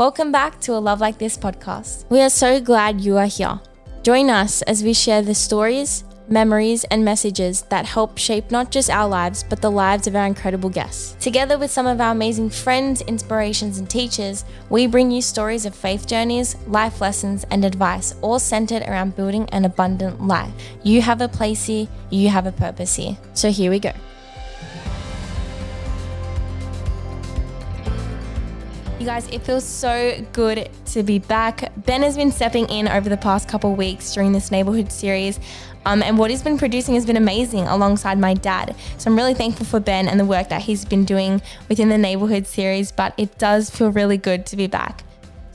Welcome back to a Love Like This podcast. We are so glad you are here. Join us as we share the stories, memories, and messages that help shape not just our lives, but the lives of our incredible guests. Together with some of our amazing friends, inspirations, and teachers, we bring you stories of faith journeys, life lessons, and advice, all centered around building an abundant life. You have a place here, you have a purpose here. So here we go. You guys, it feels so good to be back. Ben has been stepping in over the past couple weeks during this neighborhood series. Um, and what he's been producing has been amazing alongside my dad. So I'm really thankful for Ben and the work that he's been doing within the neighborhood series. But it does feel really good to be back.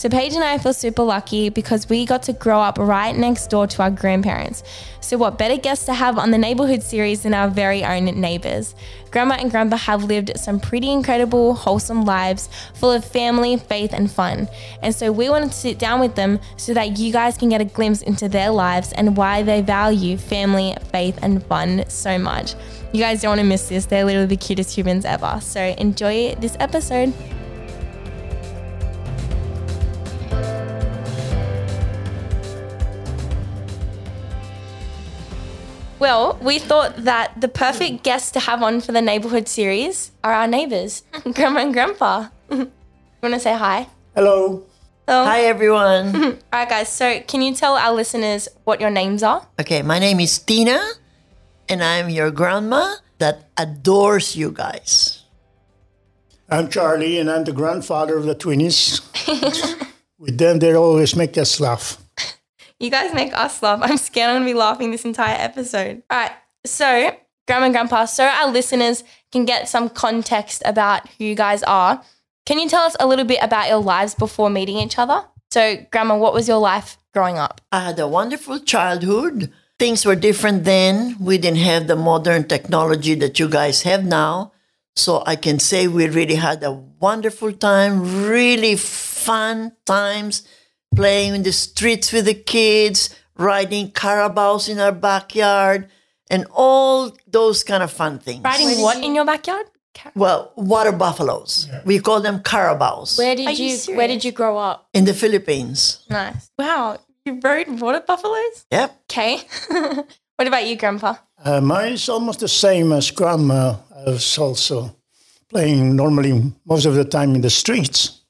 So Paige and I feel super lucky because we got to grow up right next door to our grandparents. So what better guests to have on the neighborhood series than our very own neighbors? Grandma and Grandpa have lived some pretty incredible, wholesome lives full of family, faith, and fun. And so we wanted to sit down with them so that you guys can get a glimpse into their lives and why they value family, faith, and fun so much. You guys don't want to miss this. They're literally the cutest humans ever. So enjoy this episode. Well, we thought that the perfect guests to have on for the neighborhood series are our neighbors, Grandma and Grandpa. you want to say hi? Hello. Hello. Hi, everyone. All right, guys. So, can you tell our listeners what your names are? okay, my name is Tina, and I'm your grandma that adores you guys. I'm Charlie, and I'm the grandfather of the twinnies. With them, they always make us laugh. You guys make us laugh. I'm scared I'm going to be laughing this entire episode. All right. So, Grandma and Grandpa, so our listeners can get some context about who you guys are, can you tell us a little bit about your lives before meeting each other? So, Grandma, what was your life growing up? I had a wonderful childhood. Things were different then. We didn't have the modern technology that you guys have now. So I can say we really had a wonderful time, really fun times, playing in the streets with the kids, riding carabaos in our backyard, and all those kind of fun things. Riding what in your backyard? Well, water buffaloes. We call them carabaos Where did Are you, you where did you grow up? in the Philippines. Nice. Wow. You rode water buffaloes? Yep. Okay. what about you, Grandpa? Uh, mine is almost the same as grandma. I was also playing normally most of the time in the streets.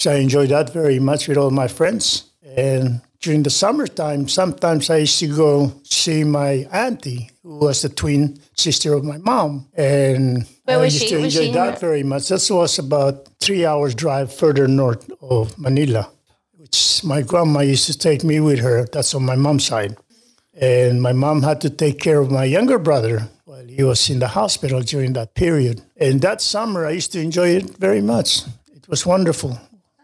So I enjoyed that very much with all my friends. And during the summertime, sometimes I used to go see my auntie, who was the twin sister of my mom. And Where I used she? to Was enjoy that very much. That was about three hours drive further north of Manila, which my grandma used to take me with her. That's on my mom's side. And my mom had to take care of my younger brother while he was in the hospital during that period. And that summer, I used to enjoy it very much. It was wonderful.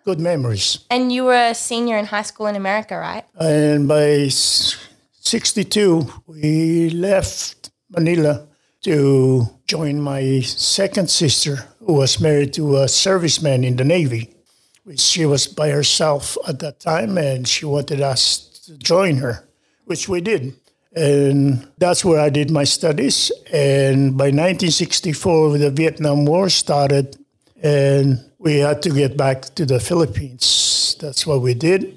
Good memories. And you were a senior in high school in America, right? And by 62, we left Manila to join my second sister, who was married to a serviceman in the Navy. Which She was by herself at that time, and she wanted us to join her, which we did. And that's where I did my studies. And by 1964, the Vietnam War started, and we had to get back to the Philippines. That's what we did.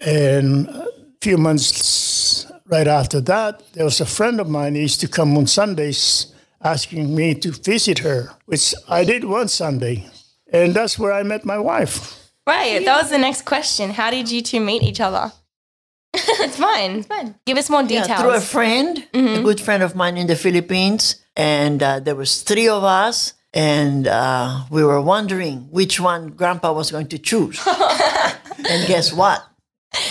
And a few months right after that, there was a friend of mine who used to come on Sundays asking me to visit her, which I did one Sunday. And that's where I met my wife. Right. That was the next question. How did you two meet each other? it's fine. It's fine. Give us more details. Yeah, through a friend, a good friend of mine in the Philippines, and uh, there was three of us, and uh, we were wondering which one Grandpa was going to choose. and guess what?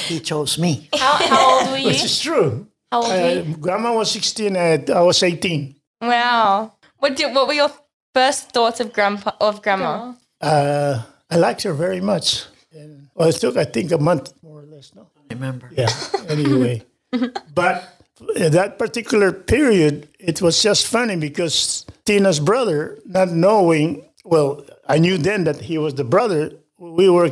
He chose me. how, how old were you? Which is true. How old were Uh, you? grandma was 16 and I was 18. Wow. What did, what were your first thoughts of grandpa of grandma? Uh, I liked her very much. And, well, it took, I think, a month more or less. No? I Remember? Yeah, anyway. but at that particular period, it was just funny because Tina's brother, not knowing, well, I knew then that he was the brother, we were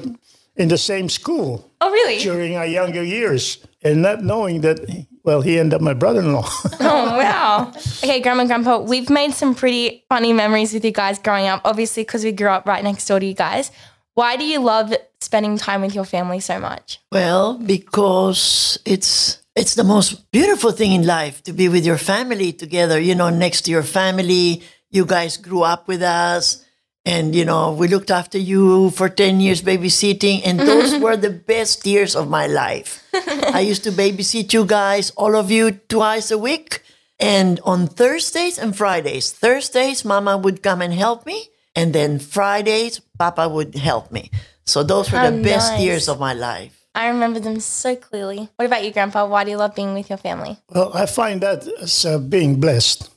in the same school Oh really? during our younger years. And not knowing that, well, he ended up my brother in law. Oh wow. Okay, grandma and grandpa, we've made some pretty funny memories with you guys growing up, obviously because we grew up right next door to you guys. Why do you love spending time with your family so much? Well, because it's it's the most beautiful thing in life to be with your family together, you know, next to your family. You guys grew up with us and you know, we looked after you for 10 years babysitting and those were the best years of my life. I used to babysit you guys, all of you twice a week. And on Thursdays and Fridays, Thursdays mama would come and help me and then Fridays papa would help me. So those were How the best years of my life. I remember them so clearly. What about you, Grandpa? Why do you love being with your family? Well, I find that as uh, being blessed.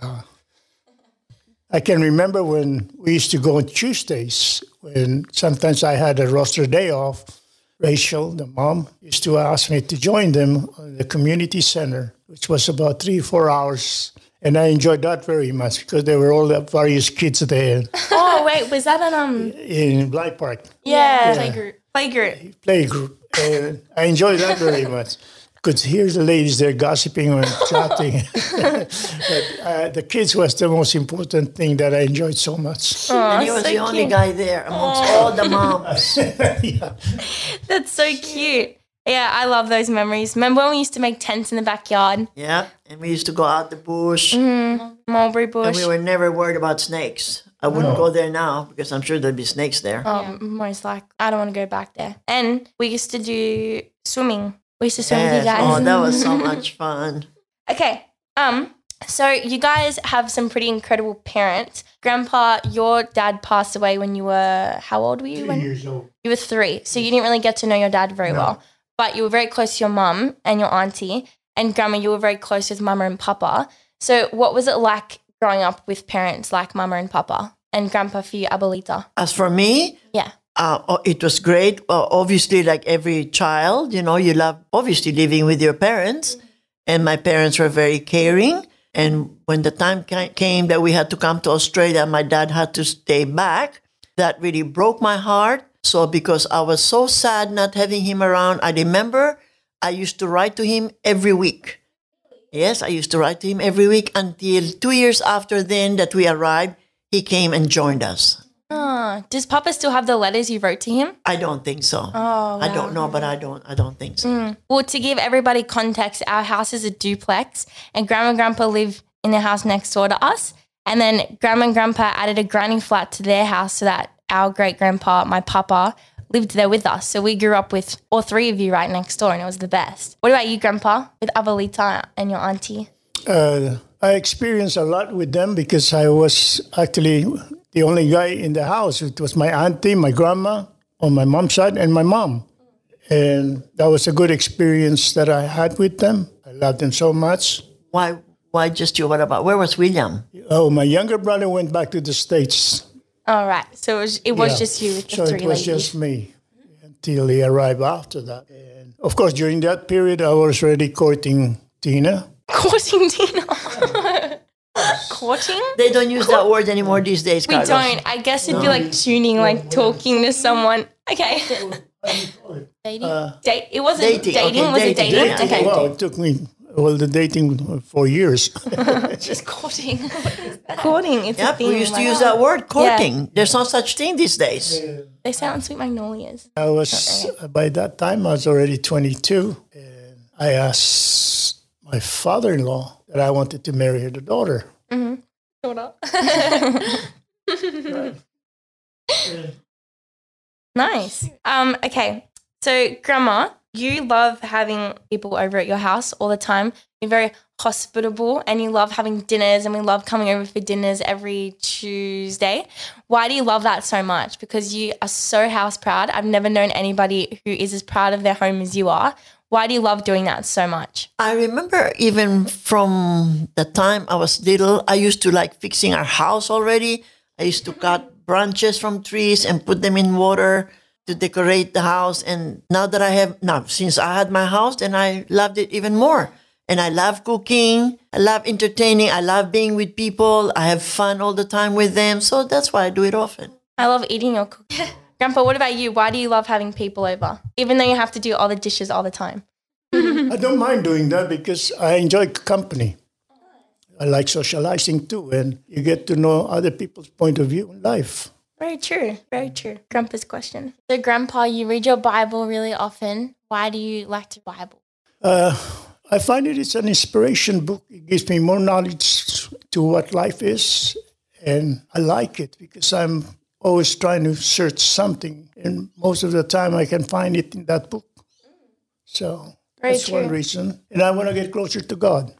Uh, I can remember when we used to go on Tuesdays, when sometimes I had a roster day off. Rachel, the mom, used to ask me to join them on the community center, which was about three, four hours. And I enjoyed that very much because there were all the various kids there oh wait, was that an um? in Blythe Park Yeah, Playgroup. playgroup. playgroup. And I enjoyed that very much. Could hear the ladies there gossiping and chatting. but uh, the kids was the most important thing that I enjoyed so much. and he was so the only guy there amongst all the moms. That's so cute. Yeah, I love those memories. Remember when we used to make tents in the backyard? yeah, and we used to go out the bush, Mulberry bush. and we were never worried about snakes. I wouldn't go there now because I'm sure there'd be snakes there. Oh, most like I don't want to go back there. And we used to do swimming. We used to swim with Yes. you guys. Oh, that was so much fun. Okay. Um. So you guys have some pretty incredible parents. Grandpa, your dad passed away when you were how old were you? When years old. you were three, so you didn't really get to know your dad very well. But you were very close to your mum and your auntie, and grandma. You were very close with mama and papa. So what was it like growing up with parents like mama and papa, and grandpa for you, Abuelita? As for me, Yeah. uh, oh, it was great. Well, obviously, like every child, you know, you love obviously living with your parents, and my parents were very caring. And when the time came that we had to come to Australia, my dad had to stay back. That really broke my heart. So because I was so sad not having him around, I remember I used to write to him every week. Yes, I used to write to him every week until two years after then that we arrived, he came and joined us. Oh, does Papa still have the letters you wrote to him? I don't think so. Oh, I don't know, but I don't. I don't think so. Mm. Well, to give everybody context, our house is a duplex, and Grandma and Grandpa live in the house next door to us. And then Grandma and Grandpa added a granny flat to their house so that our great grandpa, my papa, lived there with us. So we grew up with all three of you right next door, and it was the best. What about you, Grandpa, with Abuelita and your auntie? Uh, I experienced a lot with them because I was actually the only guy in the house. It was my auntie, my grandma on my mom's side, and my mom. And that was a good experience that I had with them. I loved them so much. Why? Why just you? What about? Where was William? Oh, my younger brother went back to the States. All right. So it was, it was Yeah. just you with the so three it was ladies. just me until he arrived after that. And of course, during that period, I was already courting Tina. Courting Tina. Courting? They don't use that word anymore these days. We Carlos. don't. I guess it'd be like tuning, like talking to someone. Okay. Dating. Uh, Date. It wasn't Dating, dating. okay, was it dating, dating? dating. Okay. Well, it took me well the dating for years. Just courting. courting. It's Yep, thing. we used to use that word, courting. There's no such thing these days. They sound sweet magnolias. I was by that time I was already 22, and I asked my father-in-law that I wanted to marry her daughter. Nice. Um. Okay. So, Grandma, you love having people over at your house all the time. You're very hospitable, and you love having dinners, and we love coming over for dinners every Tuesday. Why do you love that so much? Because you are so house proud. I've never known anybody who is as proud of their home as you are. Why do you love doing that so much? I remember even from the time I was little, I used to like fixing our house already. I used to cut branches from trees and put them in water to decorate the house. And now that I have, now since I had my house, then I loved it even more. And I love cooking. I love entertaining. I love being with people. I have fun all the time with them. So that's why I do it often. I love eating your cooking. Grandpa, what about you? Why do you love having people over? Even though you have to do all the dishes all the time. I don't mind doing that because I enjoy company. I like socializing too, and you get to know other people's point of view in life. Very true. Very true. Grandpa's question. So, Grandpa, you read your Bible really often. Why do you like the Bible? Uh, I find it is an inspiration book. It gives me more knowledge to what life is, and I like it because I'm always trying to search something, and most of the time I can find it in that book. So Very that's one reason, and I want to get closer to God.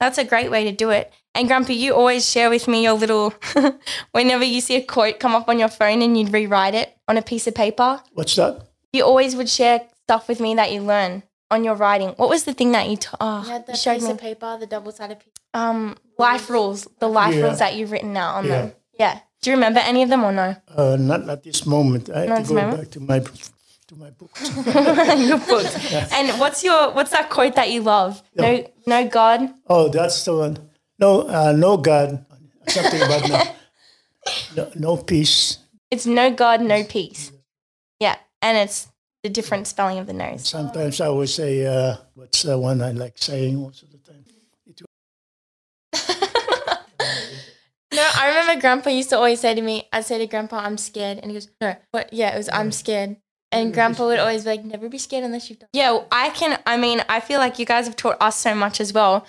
That's a great way to do it. And Grumpy, you always share with me your little, whenever you see a quote come up on your phone and you'd rewrite it on a piece of paper, What's that? you always would share stuff with me that you learn on your writing. What was the thing that you, t- oh, You had the you showed piece me? of paper, the double sided piece. Um, life rules, the life Yeah. rules that you've written out on Yeah. them. Yeah. Do you remember any of them or no? Uh, not at this moment. I Not have to go moment? back to my to my books. Good books. And what's your, what's that quote that you love? No, no God. Oh, that's the one. No, uh, no God. Something about no, no, no peace. It's no God, no peace. Yeah. And it's the different spelling of the nose. Sometimes I always say, uh, what's the one I like saying most of the time? No, I remember Grandpa used to always say to me, I'd say to Grandpa, I'm scared. And he goes, No, what? yeah, it was, I'm scared. And Grandpa would always be like, Never be scared unless you've done. Yeah, I can, I mean, I feel like you guys have taught us so much as well.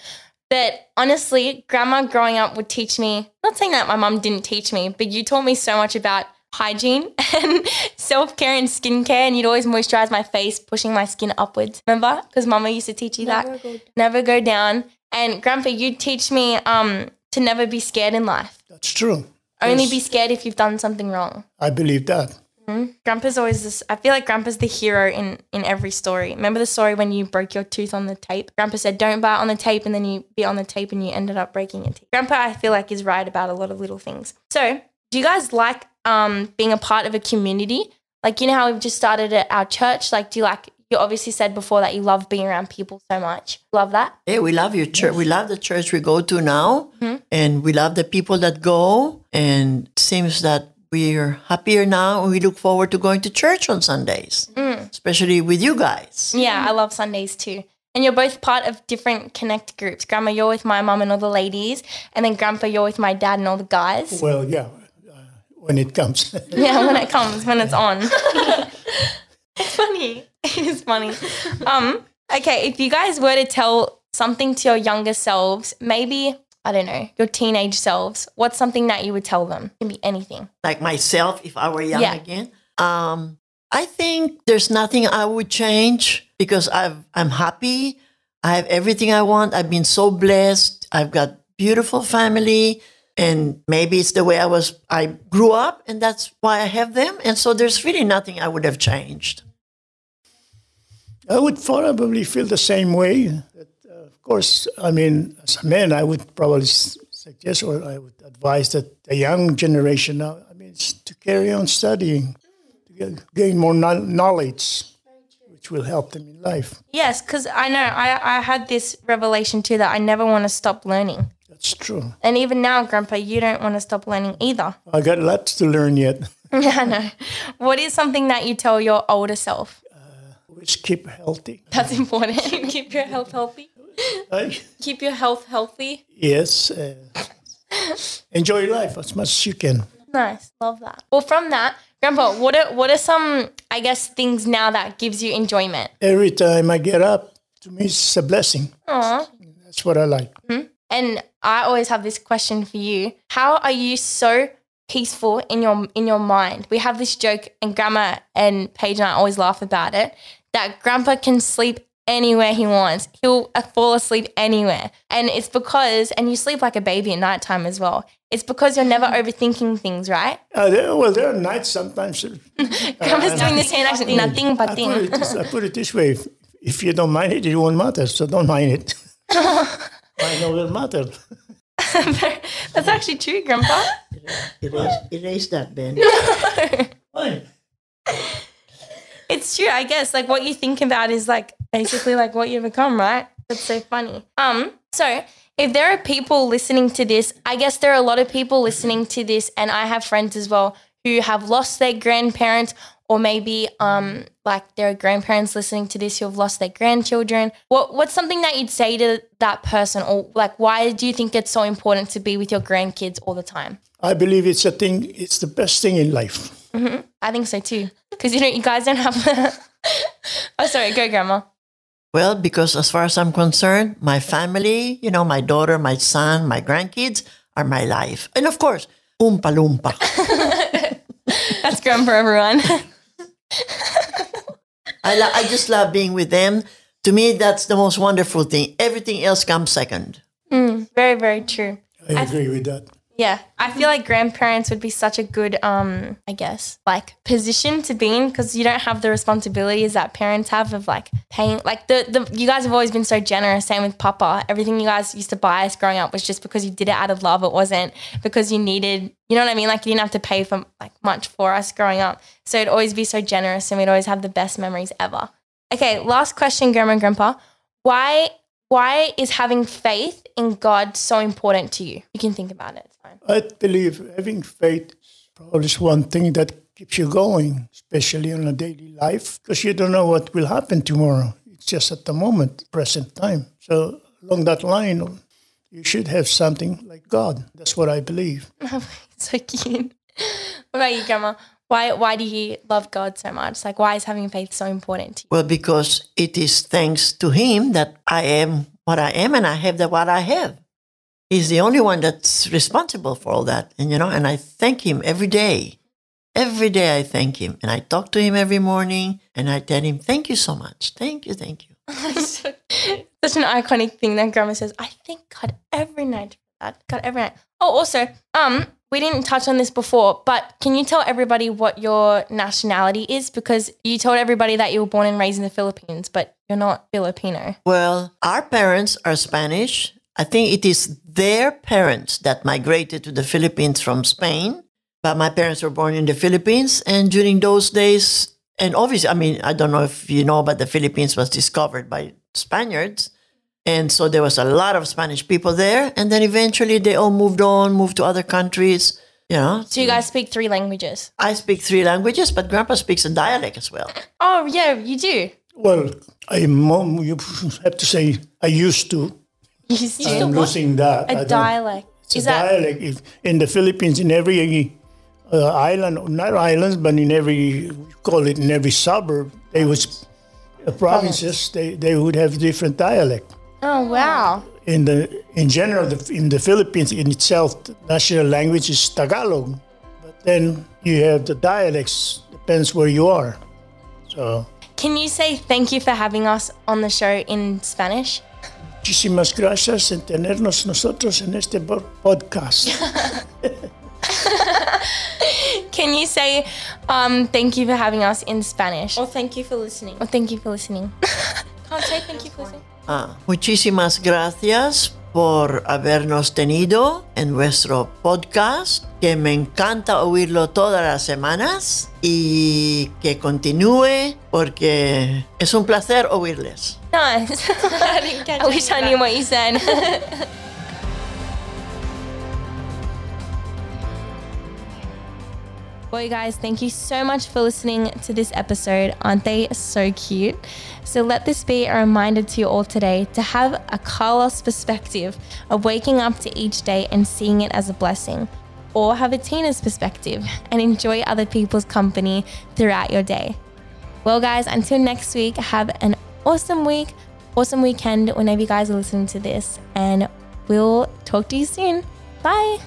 That honestly, Grandma growing up would teach me, not saying that my mom didn't teach me, but you taught me so much about hygiene and self care and skincare. And you'd always moisturize my face, pushing my skin upwards. Remember? Because Mama used to teach you that Never go down. never go down. And Grandpa, you'd teach me um, to never be scared in life. That's true. Only Yes. be scared if you've done something wrong. I believe that. Grandpa's always this. I feel like Grandpa's the hero in in every story. Remember the story when you broke your tooth on the tape? Grandpa said, "Don't bite on the tape," and then you bit on the tape and you ended up breaking your teeth. Grandpa, I feel like is right about a lot of little things. So, do you guys like um being a part of a community? Like you know how we've just started at our church. Like, do you like? You obviously said before that you love being around people so much. Love that. Yeah, we love your church. We love the church we go to now, and we love the people that go. And seems that we're happier now. and We look forward to going to church on Sundays, especially with you guys. Yeah, I love Sundays too. And you're both part of different connect groups. Grandma, you're with my mum and all the ladies, and then Grandpa, you're with my dad and all the guys. Well, yeah, uh, when it comes. Yeah, when it comes, when it's on. it's funny. It is funny. Um, okay, if you guys were to tell something to your younger selves, maybe I don't know, your teenage selves, what's something that you would tell them? It can be anything. Like myself, if I were young Yeah. again, um, I think there's nothing I would change because I've, I'm happy. I have everything I want. I've been so blessed. I've got beautiful family. And maybe it's the way I was, I grew up, and that's why I have them. And so there's really nothing I would have changed. I would probably feel the same way. That, uh, of course, I mean, as a man, I would probably suggest or I would advise that the young generation now, I mean, it's to carry on studying, to get, gain more kno- knowledge, which will help them in life. Yes, because I know I, I had this revelation too that I never want to stop learning. That's true. And even now, Grandpa, you don't want to stop learning either. I got lots to learn yet. Yeah, I know. What is something that you tell your older self? Always keep healthy. That's important. Keep your health healthy. Keep your health healthy. yes. Uh, enjoy your life as much as you can. Nice. Love that. Well, from that, Grandpa, what are what are some I guess things now that gives you enjoyment? Every time I get up, to me, it's a blessing. Aw. That's what I like. And I always have this question for you. How are you so peaceful in your in your mind? We have this joke and Grandma and Paige and I always laugh about it that Grandpa can sleep anywhere he wants. He'll uh, fall asleep anywhere. And it's because and you sleep like a baby at nighttime as well. It's because you're never overthinking things, right? Uh, there, well, there are nights sometimes. uh, Grandpa's doing this hand action, nothing but I thing. put, it this, I put it this way: if, if you don't mind it, it won't matter. So don't mind it. I know it matter. That's actually true, Grandpa. It is. Erase that, Ben. Fine. It's true, I guess. Like what you think about is like basically like what you become, right? That's so funny. Um, so if there are people listening to this, I guess there are a lot of people listening to this, and I have friends as well who have lost their grandparents, or maybe um like there are grandparents listening to this who have lost their grandchildren. What what's something that you'd say to that person, or like why do you think it's so important to be with your grandkids all the time? I believe it's a thing. It's the best thing in life. I think so too. Because you know, you guys don't have. oh, sorry. Go, Grandma. Well, because as far as I'm concerned, my family, you know, my daughter, my son, my grandkids are my life. And of course, Oompa Loompa. That's for everyone. I, lo- I just love being with them. To me, that's the most wonderful thing. Everything else comes second. Mm, very, very true. I agree with that. Yeah, I feel like grandparents would be such a good, um, I guess, like position to be in because you don't have the responsibilities that parents have of like paying. Like the the you guys have always been so generous. Same with Papa. Everything you guys used to buy us growing up was just because you did it out of love. It wasn't because you needed. You know what I mean? Like you didn't have to pay for like much for us growing up. So it'd always be so generous, and we'd always have the best memories ever. Okay, last question, Grandma and Grandpa. Why why is having faith in God so important to you? You can think about it. It's. I believe having faith is probably is one thing that keeps you going, especially in a daily life, because you don't know what will happen tomorrow. It's just at the moment, present time. So along that line, you should have something like God. That's what I believe. so cute. What about you, Grandma? Why why do you love God so much? Like why is having faith so important to you? Well, because it is thanks to him that I am what I am and I have the what I have. He's the only one that's responsible for all that. And you know, and I thank him every day. Every day I thank him. And I talk to him every morning and I tell him, Thank you so much. Thank you, thank you. Such an iconic thing that Grandma says. I thank God every night for that. God every night. Oh, also, um, we didn't touch on this before, but can you tell everybody what your nationality is? Because you told everybody that you were born and raised in the Philippines, but you're not Filipino. Well, our parents are Spanish. I think it is their parents that migrated to the Philippines from Spain. But my parents were born in the Philippines. And during those days, and obviously, I mean, I don't know if you know, but the Philippines was discovered by Spaniards. And so there was a lot of Spanish people there. And then eventually they all moved on, moved to other countries. You know, So you guys speak three languages. I speak three languages, but Grandpa speaks a dialect as well. Oh yeah, you do. Well, I mom, you have to say I used to. You I'm losing that. A dialect. It's Is a that dialect. If, in the Philippines, in every uh, island, not islands, but in every, we call it in every suburb, they was uh, provinces, they, they would have different dialect. Oh wow. In the in general, the, in the Philippines in itself, the national language is Tagalog, but then you have the dialects. Depends where you are. So, Can you say thank you for having us on the show in Spanish? Muchísimas gracias en tenernos nosotros en este po- podcast. Can you say um, thank you for having us in Spanish? Or thank you for listening. Or thank you for listening. Can't say thank you for listening. Ah, muchísimas gracias por habernos tenido en nuestro podcast, que me encanta oírlo todas las semanas y que continúe porque es un placer oírles. Nice. I didn't catch I wish I knew what you said. Well, you guys, thank you so much for listening to this episode. Aren't they so cute? So, let this be a reminder to you all today to have a Carlos perspective of waking up to each day and seeing it as a blessing, or have a Tina's perspective and enjoy other people's company throughout your day. Well, guys, until next week, have an awesome week, awesome weekend whenever you guys are listening to this, and we'll talk to you soon. Bye.